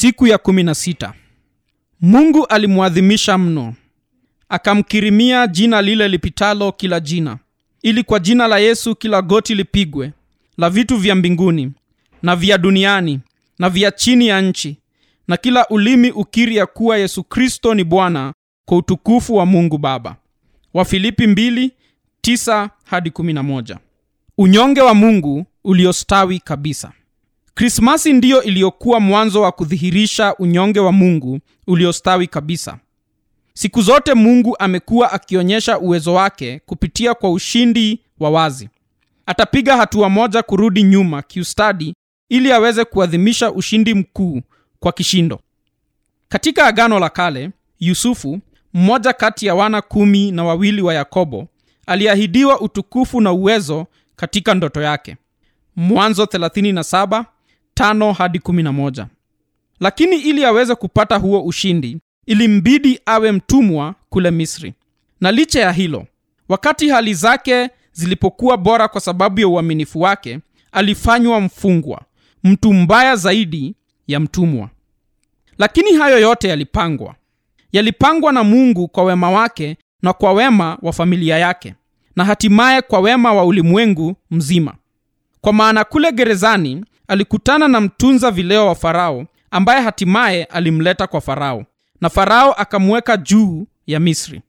siku ya kumi na sita. Mungu alimwadhimisha mno. Akamkirimia jina lile lipitalo kila jina. Ili kwa jina la yesu kila goti lipigwe la vitu vya mbinguni na vya duniani na vya chini ya nchi na kila ulimi ukiri ya kuwa yesu kristo ni bwana kwa utukufu wa mungu baba. Wafilipi 2 9 hadi 11 unyonge wa mungu uliostawi kabisa krismasi ndiyo iliyokuwa mwanzo wa kudhihirisha unyonge wa mungu uliostawi kabisa. Siku zote mungu amekuwa akionyesha uwezo wake kupitia kwa ushindi wa wazi. Atapiga hatua moja kurudi nyuma kiustadi ili aweze kuadhimisha ushindi mkuu kwa kishindo. Katika agano la kale yusufu mmoja kati ya wana kumi na wawili wa yakobo aliahidiwa utukufu na uwezo katika ndoto yake. Mwanzo 37 5 hadi 11 lakini ili aweze kupata huo ushindi ilimbidi awe mtumwa kule misri. Na licha ya hilo wakati hali zake zilipokuwa bora kwa sababu ya uaminifu wake alifanywa mfungwa mtu mbaya zaidi ya mtumwa. Lakini hayo yote yalipangwa. Yalipangwa na mungu kwa wema wake na kwa wema wa familia yake na hatimaye kwa wema wa ulimwengu mzima kwa maana kule gerezani alikutana na mtunza vileo wa farao ambaye hatimaye alimleta kwa farao. Na farao akamweka juu ya misri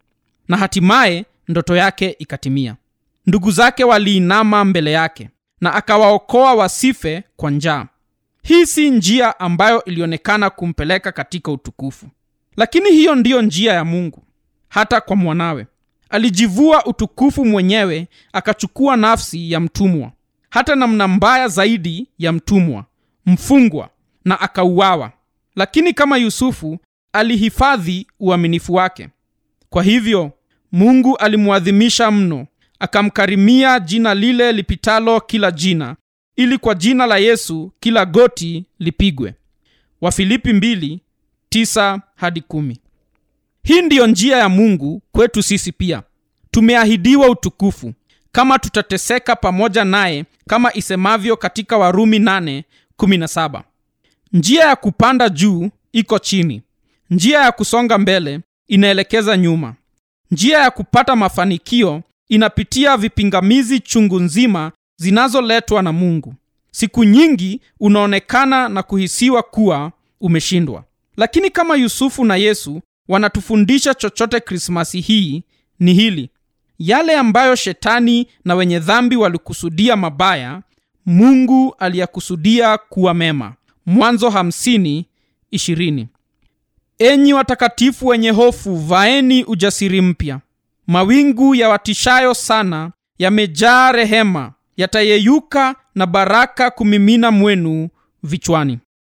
na hatimaye ndoto yake ikatimia. Ndugu zake waliinama mbele yake na akawaokoa wasife kwa njaa. Hii si njia ambayo ilionekana kumpeleka katika utukufu. Lakini hiyo ndiyo njia ya mungu hata kwa mwanawe. Alijivua utukufu mwenyewe akachukua nafsi ya mtumwa hata namna mbaya zaidi ya mtumwa mfungwa na akauawa. Lakini kama yusufu alihifadhi uaminifu wake. Kwa hivyo mungu alimwadhimisha mno akamkarimia jina lile lipitalo kila jina ili kwa jina la yesu kila goti lipigwe. Wafilipi 2 9 hadi 1 hii ndiyo njia ya mungu kwetu sisi pia. Tumeahidiwa utukufu kama tutateseka pamoja naye kama isemavyo katika warumi 8:17 njia ya kupanda juu iko chini. Njia ya kusonga mbele inaelekeza nyuma. Njia ya kupata mafanikio inapitia vipingamizi chungu nzima zinazoletwa na mungu. Siku nyingi unaonekana na kuhisiwa kuwa umeshindwa. Lakini kama yusufu na yesu wanatufundisha chochote krismasi hii ni hili yale ambayo shetani na wenye dhambi walikusudia mabaya mungu aliyakusudia kuwa mema. Mwanzo 50 20 enyi watakatifu wenye hofu vaeni ujasiri mpya. Mawingu ya watishayo sana yamejaa rehema yatayeyuka na baraka kumimina mwenu vichwani